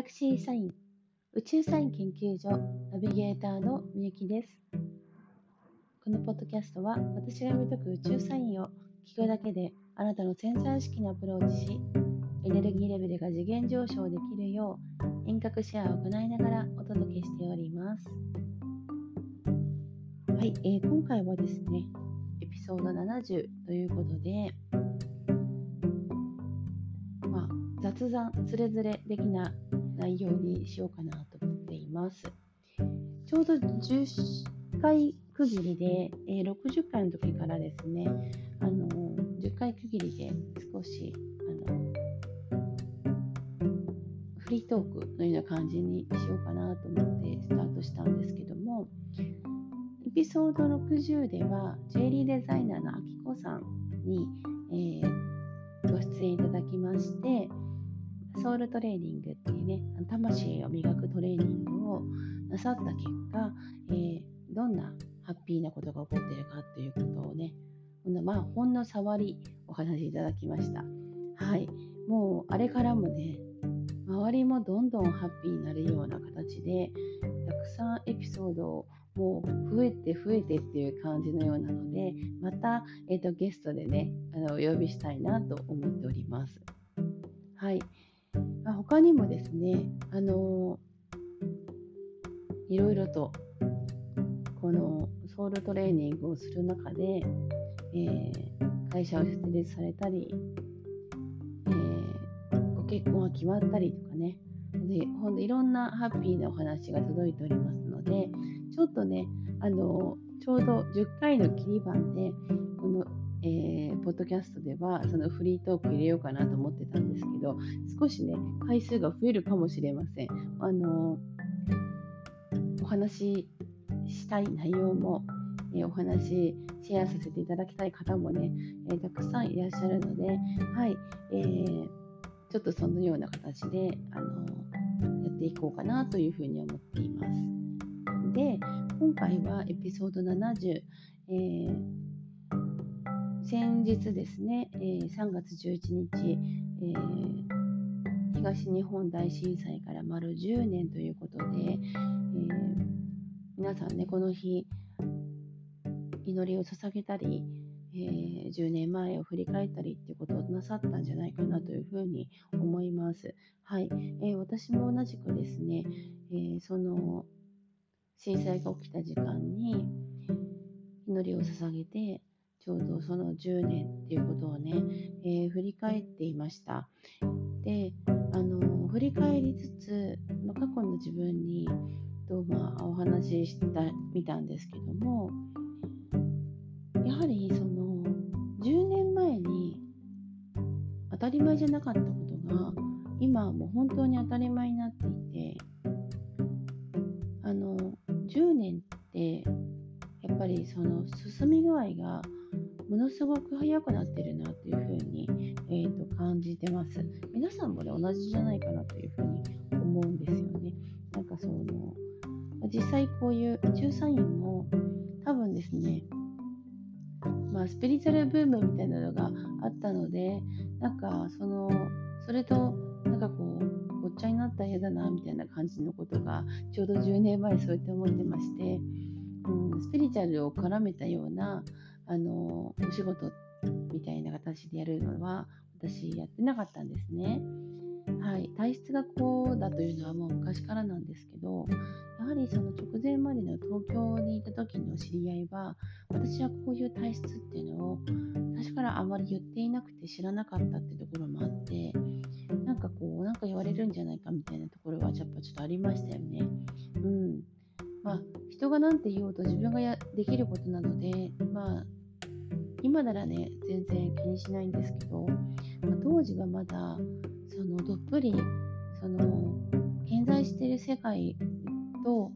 ラクシーサイン宇宙サイン研究所ナビゲーターのみゆきです。このポッドキャストは私が見解く宇宙サインを聞くだけであなたの潜在意識にアプローチしエネルギーレベルが次元上昇できるよう遠隔シェアを行いながらお届けしております。はい、えー、今回はですね、エピソード70ということで、まあ、雑談、つれづれ的な内容にしようかなと思っています。ちょうど10回区切りで、えー、60回の時からですね、あの10回区切りで少しあのフリートークのような感じにしようかなと思ってスタートしたんですけども、エピソード60では、ジュエリーデザイナーのあきこさんに、えー、ご出演いただきまして、ソウルトレーニングっていうね、魂を磨くトレーニングをなさった結果、えー、どんなハッピーなことが起こっているかということをね、まあ、ほんの触りお話しいただきました。はい。もう、あれからもね、周りもどんどんハッピーになるような形で、たくさんエピソードをもう増えて増えてっていう感じのようなので、また、えーと、ゲストでね、あのお呼びしたいなと思っております。はい。あ他にもですね、あのいろいろとこのソウルトレーニングをする中で、えー、会社を設立されたり、えー、ご結婚が決まったりとかね、でほんといろんなハッピーなお話が届いておりますので、ちょっとね、あのちょうど10回の切り番で、えー、ポッドキャストでは、そのフリートーク入れようかなと思ってたんですけど、少しね、回数が増えるかもしれません。あのお話ししたい内容も、えー、お話シェアさせていただきたい方もね、えー、たくさんいらっしゃるので、はい、えー、ちょっとそのような形で、あのやっていこうかなというふうに思っています。で、今回はエピソード70、えー、先日ですね、えー、3月11日、えー、東日本大震災から丸10年ということで、え皆さんね、この日、祈りを捧げたり、えー、10年前を振り返ったりっていうことをなさったんじゃないかなというふうに思います。はい、えー、私も同じくですね、えー、その震災が起きた時間に祈りを捧げてちょうどその10年っていうことをね、えー、振り返っていました。で、あの振り返りつつ、まあ過去の自分にと、まあ、お話ししたみたんですけどもやはりその10年前に当たり前じゃなかったことが今もう本当に当たり前になっていてあの10年ってぱりその進み具合がものすごく早くなってるなというふうに、えー、と感じてます。皆さんもね、同じじゃないかなというふうに思うんですよね。なんかその、実際こういう宇宙サインも多分ですね、まあ、スピリチュアルブームみたいなのがあったので、なんかその、それとなんかこうご、っちゃになったら嫌だなみたいな感じのことがちょうど10年前そうやって思ってまして、スピリチュアルを絡めたようなあのお仕事みたいな形でやるのは私やってなかったんですね。はい、体質がこうだというのはもう昔からなんですけどやはりその直前までの東京にいた時の知り合いは私はこういう体質っていうのを最初からあまり言っていなくて知らなかったってところもあってなんかこうなんか言われるんじゃないかみたいなところはやっぱちょっとありましたよね。うんまあ、人が何て言おうと自分がやできることなので、まあ、今ならね全然気にしないんですけど、まあ、当時はまだそのどっぷりその現在している世界と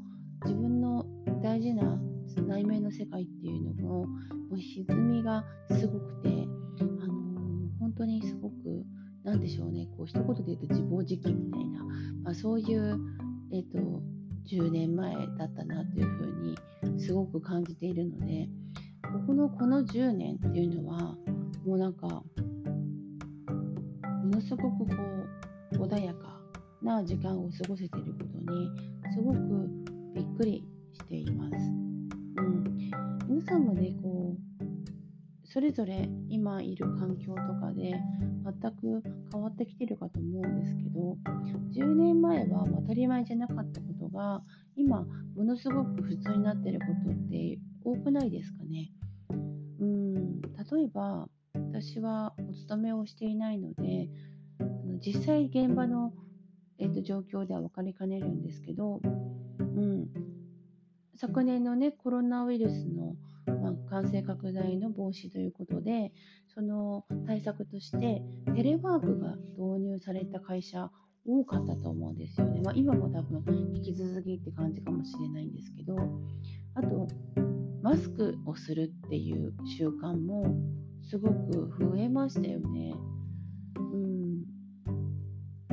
自分の大事な内面の世界っていうのももう歪みがすごくて、あのー、本当にすごく何でしょうねこう一言で言うと自暴自棄みたいな、まあ、そういう、えー、と10年前だったなというふうにすごく感じているのでここのこの10年っていうのはもうなんかものすごくこう穏やかな時間を過ごせていることにすごくびっくりしています。うん、皆さんもねこうそれぞれ今いる環境とかで全く変わってきてるかと思うんですけど10年前は当たり前じゃなかったことが今ものすごく普通になってることって多くないですかね？うん例えば私はお勤めをしていないので実際現場の、えーと、状況では分かりかねるんですけど、うん、昨年のねコロナウイルスの、まあ、感染拡大の防止ということでその対策としてテレワークが導入された会社多かったと思うんですよね。まあ、今も多分引き続きって感じかもしれないんですけどあとマスクをするっていう習慣もすごく増えましたよね。うん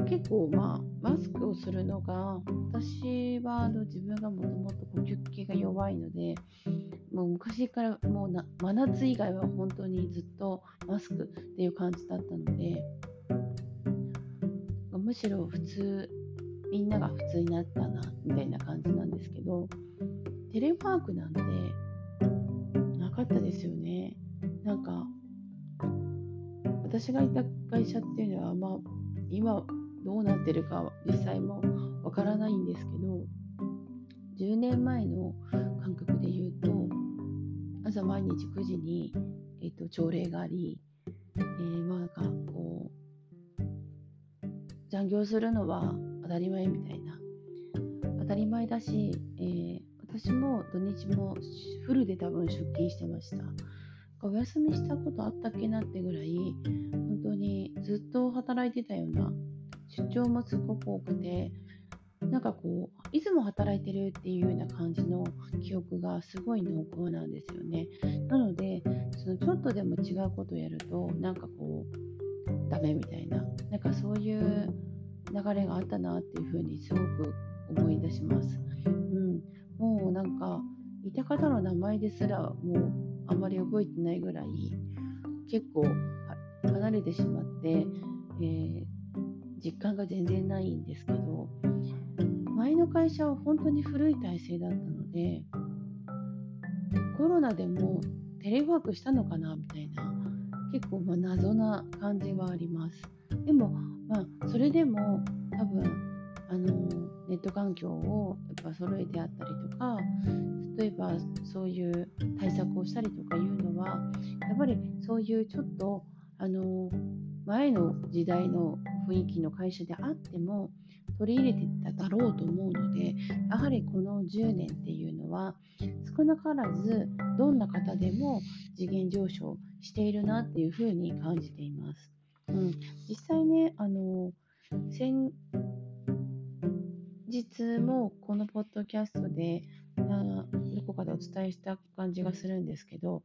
結構まあマスクをするのが私はあの自分がもともと呼吸器が弱いのでもう昔からもうな真夏以外は本当にずっとマスクっていう感じだったのでむしろ普通みんなが普通になったなみたいな感じなんですけどテレワークなんてなかったですよね。なんか私がいた会社っていうのはまあ今どうなってるか実際もわからないんですけど10年前の感覚で言うと朝毎日9時に、えーと、朝礼があり、えー、まあなんかこう残業するのは当たり前みたいな。当たり前だし、えー、私も土日もフルで多分出勤してました。お休みしたことあったっけなってぐらい本当にずっと働いてたような出張もすごく多くてなんかこういつも働いてるっていうような感じの記憶がすごい濃厚なんですよね。なのでそのちょっとでも違うことをやるとなんかこうダメみたいな。なんかそういう流れがあったなっていうふうにすごく思い出します、うん、もうなんかいた方の名前ですらもうあまり覚えてないぐらい結構離れてしまって、えー、実感が全然ないんですけど前の会社は本当に古い体制だったのでコロナでもテレワークしたのかなみたいな結構ま謎な感じはあります。でもまあそれでも多分あのネット環境をやっぱ揃えてあったりとか例えばそういう対策をしたりとかいうのはやっぱりそういうちょっとあの前の時代の雰囲気の会社であっても取り入れてただろうと思うのでやはりこの10年っていうのは少なからずどんな方でも次元上昇しているなっていうふうに感じています。うん、実際ねあの先日もこのポッドキャストでどこかでお伝えした感じがするんですけど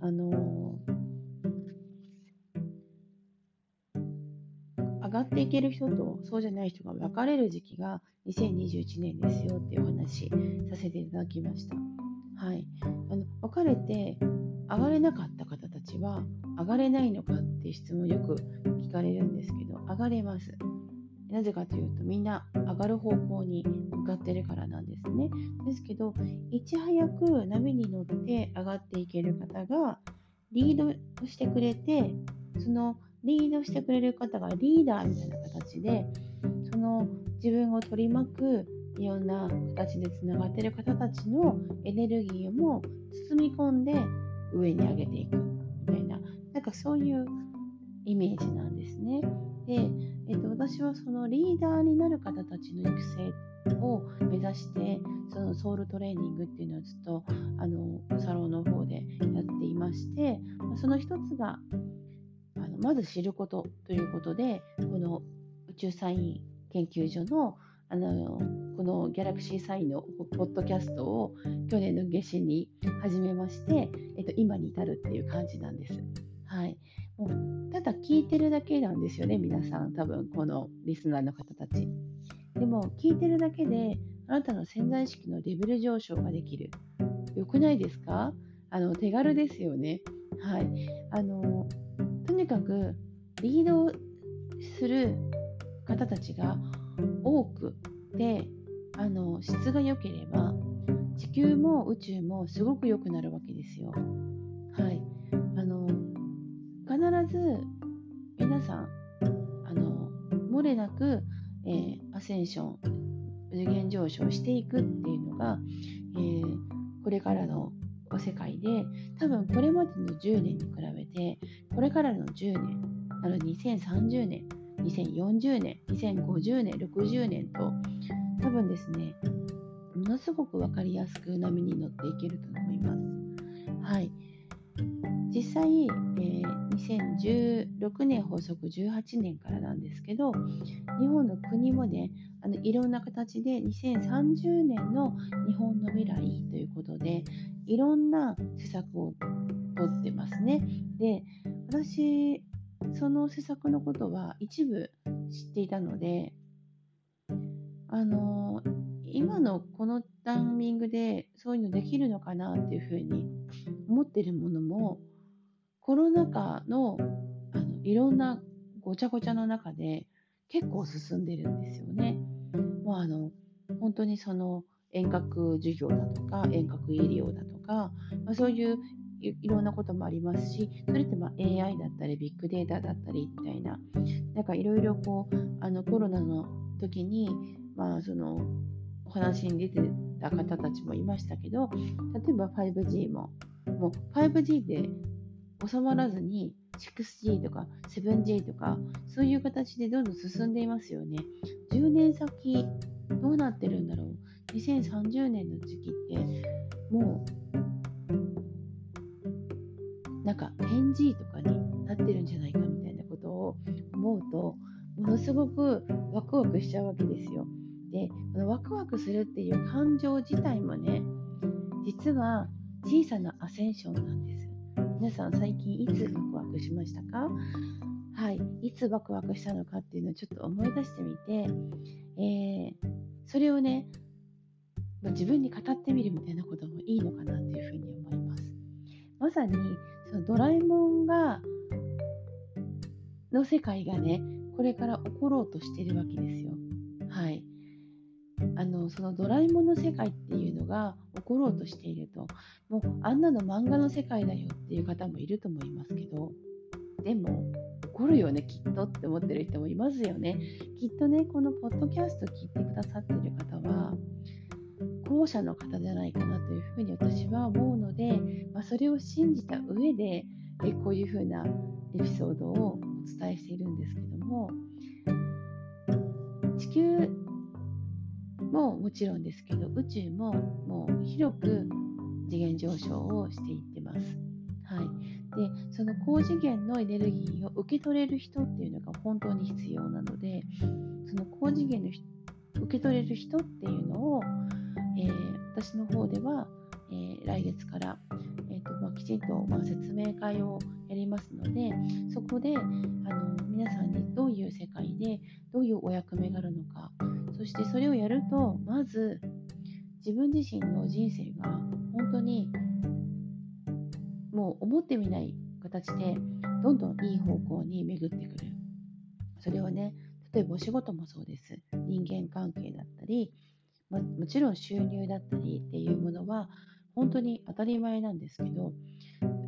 あの上がっていける人とそうじゃない人が分かれる時期が2021年ですよっていうお話させていただきました。はい、あの分かれて上がれなかったちは上がれないのかっていう質問よく聞かれるんですけど上がれます。なぜかというとみんな上がる方向に向かってるからなんですね。ですけどいち早く波に乗って上がっていける方がリードしてくれてそのリードしてくれる方がリーダーみたいな形でその自分を取り巻くいろんな形でつながっている方たちのエネルギーも包み込んで上に上げていくなんかそういうイメージなんですね。で、えっと、私はそのリーダーになる方たちの育成を目指してそのソウルトレーニングっていうのをずっとあのサロンの方でやっていましてその一つがあのまず知ることということでこの宇宙サイン研究所のあのこのギャラクシーサインのポッドキャストを去年の夏至に始めまして、えっと、今に至るっていう感じなんです。はい、もうただ聞いてるだけなんですよね皆さん多分このリスナーの方たち。でも聞いてるだけであなたの潜在意識のレベル上昇ができる。よくないですか？あの手軽ですよね。はい。あのとにかくリードする方たちが多くであの質が良ければ地球も宇宙もすごく良くなるわけですよ。はい、ず皆さんあの漏れなく、えー、アセンション次元上昇していくっていうのが、えー、これからの世界で多分これまでの10年に比べてこれからの10年あの2030年2040年2050年60年と多分ですねものすごく分かりやすく波に乗っていけると思います。はい、実際、えー、2016年発足18年からなんですけど日本の国もねあのいろんな形で2030年の日本の未来ということでいろんな施策をとってますね。で私その施策のことは一部知っていたのであの今のこのタイミングでそういうのできるのかなっていうふうに思ってるものもコロナ禍のあのいろんなごちゃごちゃの中で結構進んでるんですよね。もうあの本当にその遠隔授業だとか遠隔医療だとか、まあ、そういういろんなこともありますしそれってま AI だったりビッグデータだったりみたいななんかいろいろこうあのコロナの時にまあそのお話に出てた方たちもいましたけど例えば 5G ももう 5G で収まらずに 6G とか 7G とかそういう形でどんどん進んでいますよね。10年先どうなってるんだろう。2030年の時期ってもうなんか 10G とかになってるんじゃないかみたいなことを思うとものすごくワクワクしちゃうわけですよ。でこのワクワクするっていう感情自体もね実は小さなアセンションなんです皆さん最近いつワクワクしましたか？はいいつワクワクしたのかっていうのをちょっと思い出してみて、えー、それをね自分に語ってみるみたいなこともいいのかなというふうに思います。まさにそのドラえもんがの世界がねこれから起ころうとしてるわけですよ。はい。あのそのドラえもんの世界っていうのが起ころうとしていると。もうあんなの漫画の世界だよっていう方もいると思いますけど。でも起こるよねきっとって思ってる人もいますよね。きっとねこのポッドキャスト聞いてくださってる方は後者の方じゃないかなというふうに私は思うので、まあ、それを信じた上でえこういうふうなエピソードをお伝えしているんですけども地球ももちろんですけど宇宙ももう広く次元上昇をしていってます。はい、でその高次元のエネルギーを受け取れる人っていうのが本当に必要なのでその高次元の受け取れる人っていうのを、えー、私の方では、えー、来月から、えーとまあ、きちんと、まあ、説明会をやりますのでそこであの皆さんにどういう世界でどういうお役目があるのかそしてそれをやるとまず自分自身の人生が本当にもう思ってみない形でどんどんいい方向に巡ってくるそれはね例えばお仕事もそうです人間関係だったり、まもちろん収入だったりっていうものは本当に当たり前なんですけど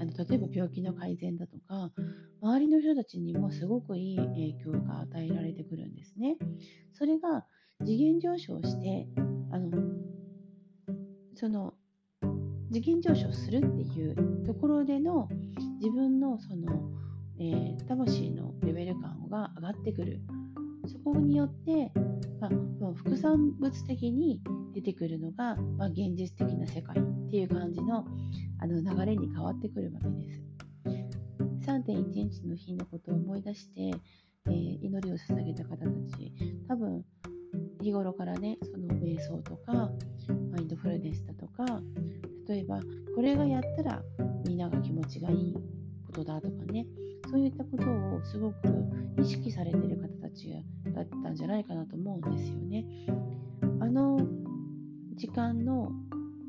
あの例えば病気の改善だとか周りの人たちにもすごくいい影響が与えられてくるんですね。それが次元上昇してあのその次元上昇するっていうところでの自分のその、えー、魂のレベル感が上がってくるそこによって、まあ、副産物的に出てくるのが、まあ、現実的な世界っていう感じのあの流れに変わってくるわけです。3.11の日のことを思い出して、えー、祈りを捧げた方たち多分日頃からねその瞑想とかマインドフルネスだとか例えばこれがやったらみんなが気持ちがいいことだとかねそういったことをすごく意識されてる方たちだったんじゃないかなと思うんですよね。あの時間の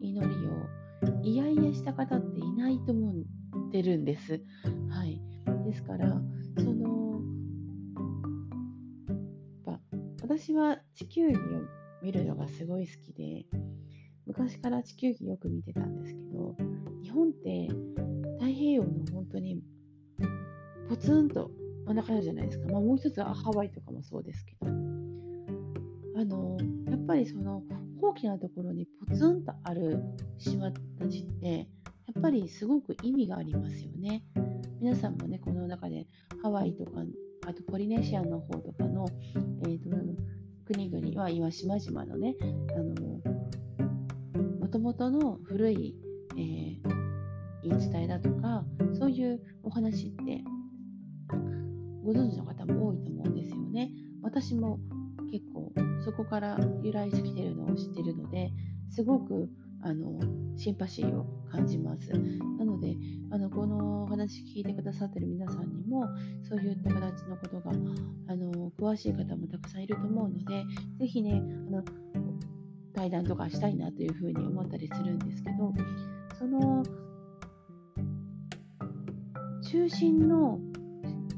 祈りをいやいやした方っていないと思ってるんです。はい、ですからその私は地球儀を見るのがすごい好きで、昔から地球儀よく見てたんですけど、日本って太平洋の本当にポツンと真ん中あるじゃないですか。まあ、もう一つはハワイとかもそうですけど、あの、やっぱりその大きなところにポツンとある島たちって、やっぱりすごく意味がありますよね。皆さんもね、この中でハワイとか、あとポリネシアの方とかの、国々は今、島々のね、あの、もともとの古い、えー、言い伝えだとか、そういうお話ってご存知の方も多いと思うんですよね。私も結構そこから由来してきてるのを知ってるのですごくあのシンパシーを感じます。なのであのこのお話聞いてくださってる皆さんにもそういった形のことがあの詳しい方もたくさんいると思うのでぜひねあの対談とかしたいなというふうに思ったりするんですけどその中心の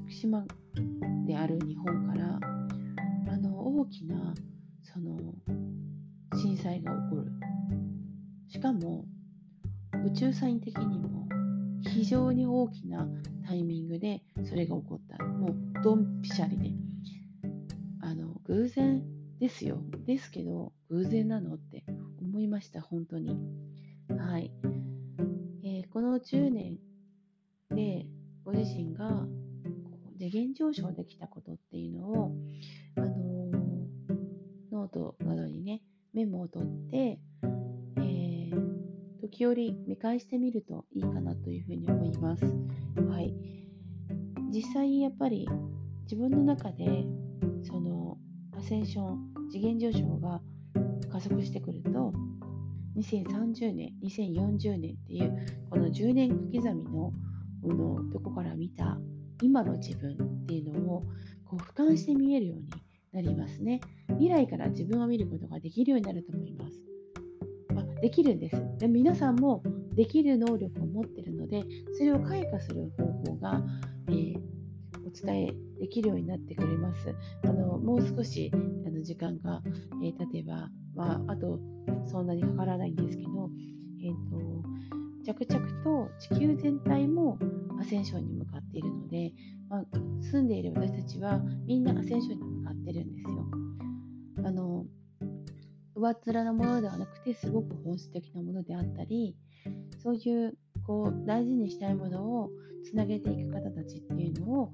島である日本からあの大きなその震災が起こるしかも宇宙サイン的にも非常に大きなタイミングでそれが起こった。もうドンピシャリで。あの偶然ですよ。ですけど偶然なのって思いました本当に。はい、えー、この10年でご自身が次元上昇できたことっていうのを、あのー、ノートなどにねメモを取って、時折見返してみるといいかなというふうに思います。はい、実際やっぱり自分の中でそのアセンション次元上昇が加速してくると2030年2040年っていうこの10年刻みのこのどこから見た今の自分っていうのをこう俯瞰して見えるようになりますね。未来から自分を見ることができるようになると思います。できるんです。で皆さんもできる能力を持っているので、それを開花する方法が、えー、お伝えできるようになってくれます。あのもう少しあの時間が、えー、例えば、まあ、あとそんなにかからないんですけど、えーと着々と地球全体もアセンションに向かっているので、まあ、住んでいる私たちはみんなアセンションに向かってるんですよ。あの上っ面なものではなくてすごく本質的なものであったりそういうこう大事にしたいものをつなげていく方たちっていうのを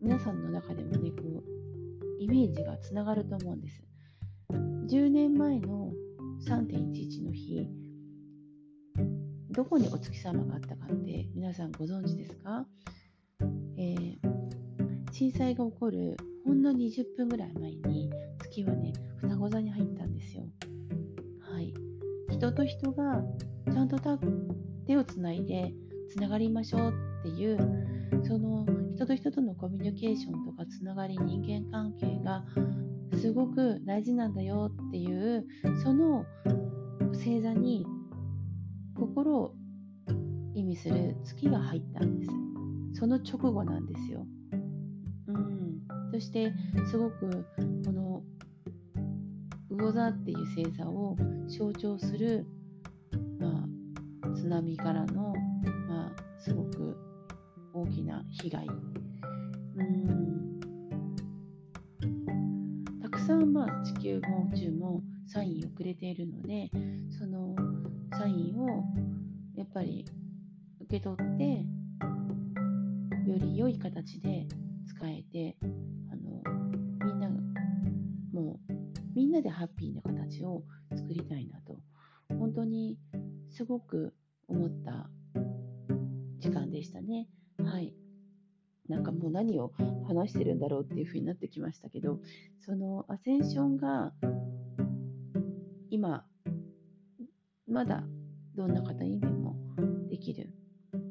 皆さんの中でもねこうイメージがつながると思うんです。10年前の3.11の日どこにお月様があったかって皆さんご存知ですか、えー、震災が起こるほんの20分ぐらい前に月はね双子座に入ったんですよ。はい、人と人がちゃんと手をつないでつながりましょうっていうその人と人とのコミュニケーションとかつながり人間関係がすごく大事なんだよっていうその星座に心を意味する月が入ったんです。その直後なんですよ。うん、そしてすごくこの魚座っていう星座を象徴する、まあ、津波からの、まあ、すごく大きな被害。うんたくさん、まあ、地球も宇宙もサインをくれているのでそのサインをやっぱり受け取ってより良い形で使えてでハッピーな形を作りたいなと本当にすごく思った時間でしたね。はい。なんかもう何を話してるんだろうっていう風になってきましたけどそのアセンションが今まだどんな方にでもできる。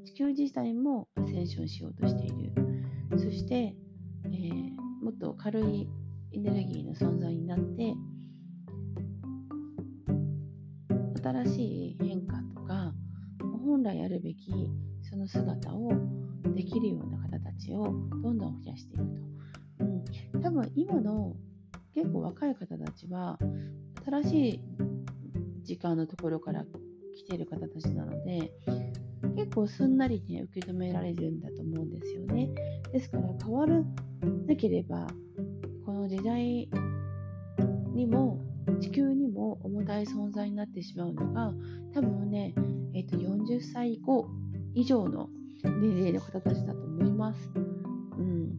地球自体もアセンションしようとしている。そして、えー、もっと軽いエネルギーの存在になって新しい変化とか本来あるべきその姿をできるような方たちをどんどん増やしていくと、うん、多分今の結構若い方たちは新しい時間のところから来ている方たちなので結構すんなりね受け止められるんだと思うんですよね。ですから変わらなければこの時代にもも重たい存在になってしまうのが多分ね、えー、と40歳以降以上の年齢の方たちだと思います。うん、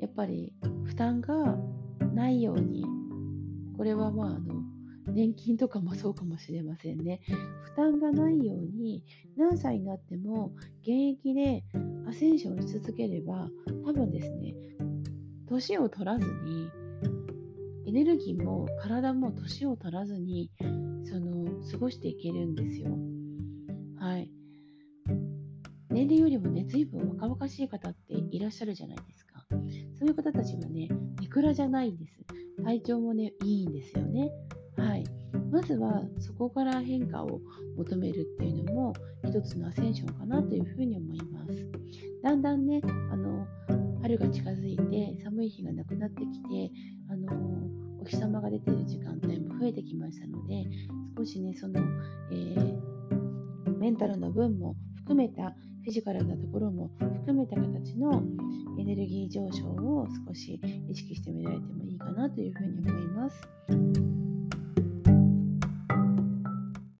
やっぱり負担がないようにこれはまああの年金とかもそうかもしれませんね。負担がないように何歳になっても現役でアセンションし続ければ多分ですね年を取らずにエネルギーも体も年を取らずにその過ごしていけるんですよ。はい。年齢よりもね、随分若々しい方っていらっしゃるじゃないですか。そういう方たちはね、いくらじゃないんです。体調もね、いいんですよね。はい。まずはそこから変化を求めるっていうのも一つのアセンションかなというふうに思います。だんだんね、あの春が近づいて寒い日がなくなってきて、あのお日様が出ている時間帯も増えてきましたので少しねその、えー、メンタルの分も含めたフィジカルなところも含めた形のエネルギー上昇を少し意識してみられてもいいかなというふうに思います。